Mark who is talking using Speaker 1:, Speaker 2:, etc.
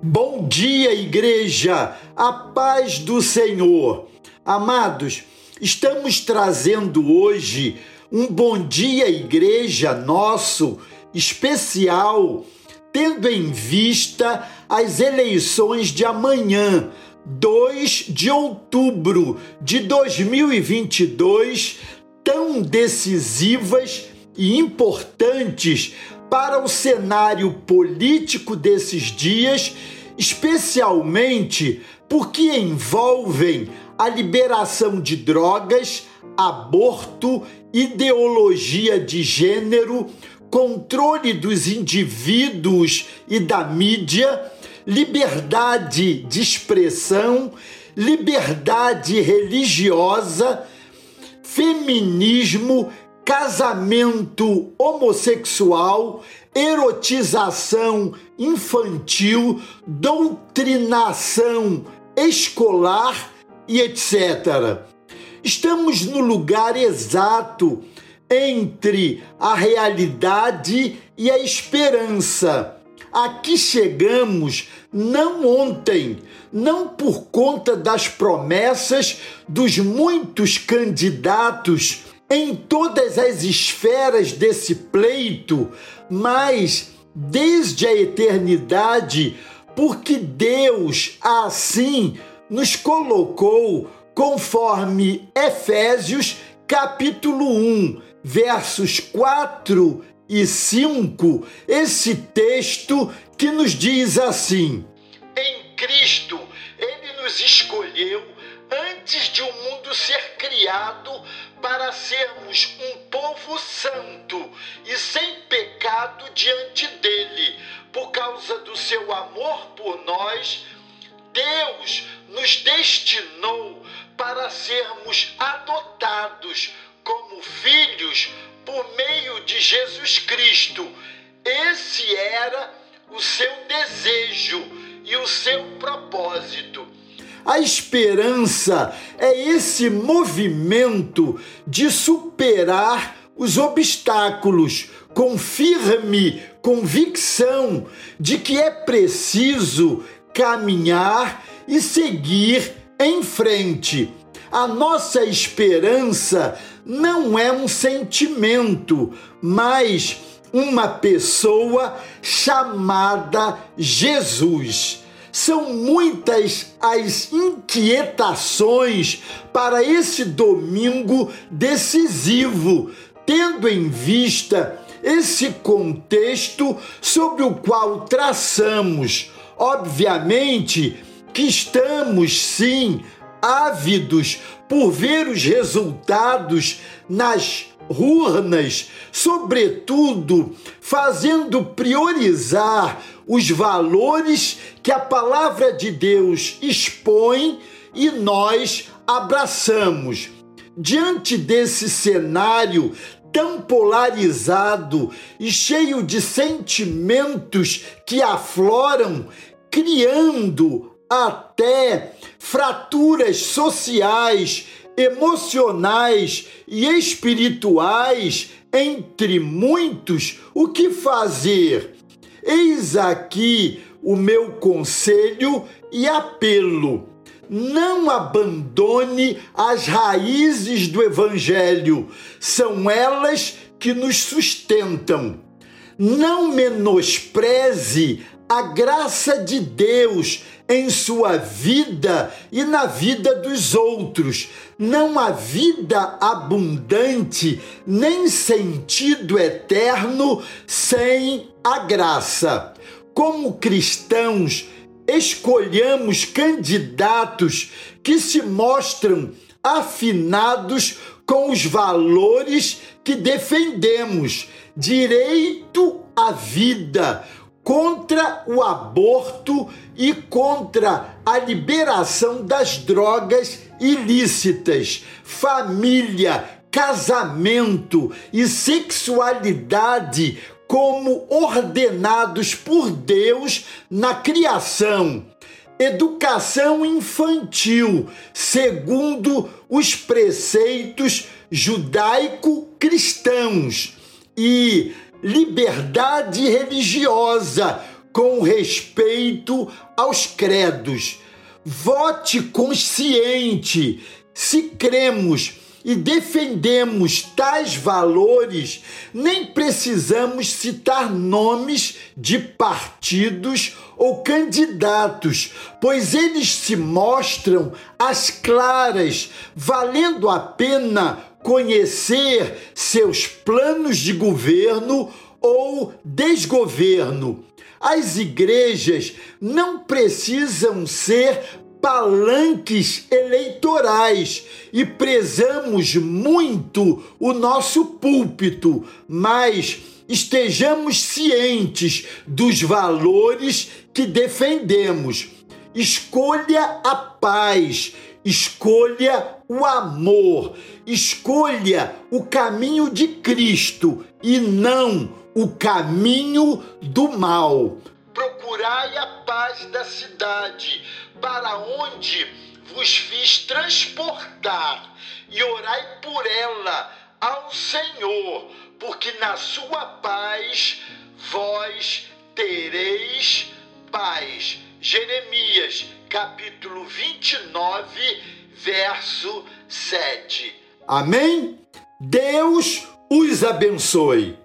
Speaker 1: Bom dia, igreja, a paz do Senhor. Amados, estamos trazendo hoje um bom dia, igreja nosso especial, tendo em vista as eleições de amanhã, 2 de outubro de 2022, tão decisivas e importantes para o cenário político desses dias, especialmente porque envolvem a liberação de drogas, aborto, ideologia de gênero, controle dos indivíduos e da mídia, liberdade de expressão, liberdade religiosa, feminismo casamento homossexual, erotização infantil, doutrinação escolar e etc. Estamos no lugar exato entre a realidade e a esperança. Aqui chegamos não ontem, não por conta das promessas dos muitos candidatos em todas as esferas desse pleito, mas desde a eternidade, porque Deus assim nos colocou, conforme Efésios capítulo 1, versos 4 e 5, esse texto que nos diz assim: Em Cristo ele nos escolheu antes de o mundo ser criado para sermos um povo santo e sem pecado diante dele. Por causa do seu amor por nós, Deus nos destinou para sermos adotados como filhos por meio de Jesus Cristo. Esse era o seu desejo e o seu propósito. A esperança é esse movimento de superar os obstáculos com firme convicção de que é preciso caminhar e seguir em frente. A nossa esperança não é um sentimento, mas uma pessoa chamada Jesus. São muitas as inquietações para esse domingo decisivo, tendo em vista esse contexto sobre o qual traçamos. Obviamente que estamos sim ávidos por ver os resultados nas urnas, sobretudo fazendo priorizar os valores que a palavra de Deus expõe e nós abraçamos. Diante desse cenário tão polarizado e cheio de sentimentos que afloram, criando até fraturas sociais emocionais e espirituais entre muitos, o que fazer? Eis aqui o meu conselho e apelo. Não abandone as raízes do Evangelho, são elas que nos sustentam. Não menospreze a graça de Deus em sua vida e na vida dos outros. Não há vida abundante, nem sentido eterno sem a graça. Como cristãos, escolhamos candidatos que se mostram afinados com os valores que defendemos: direito à vida, contra o aborto e contra a liberação das drogas ilícitas, família, casamento e sexualidade como ordenados por Deus na criação. Educação infantil, segundo os preceitos judaico-cristãos. E liberdade religiosa, com respeito aos credos. Vote consciente. Se cremos e defendemos tais valores, nem precisamos citar nomes de partidos ou candidatos, pois eles se mostram às claras, valendo a pena conhecer seus planos de governo ou desgoverno. As igrejas não precisam ser palanques eleitorais e prezamos muito o nosso púlpito, mas estejamos cientes dos valores que defendemos. Escolha a paz, escolha o amor, escolha o caminho de Cristo e não o caminho do mal. Procurai a paz da cidade, para onde vos fiz transportar, e orai por ela ao Senhor, porque na sua paz vós tereis paz. Jeremias, capítulo 29, verso 7. Amém? Deus os abençoe.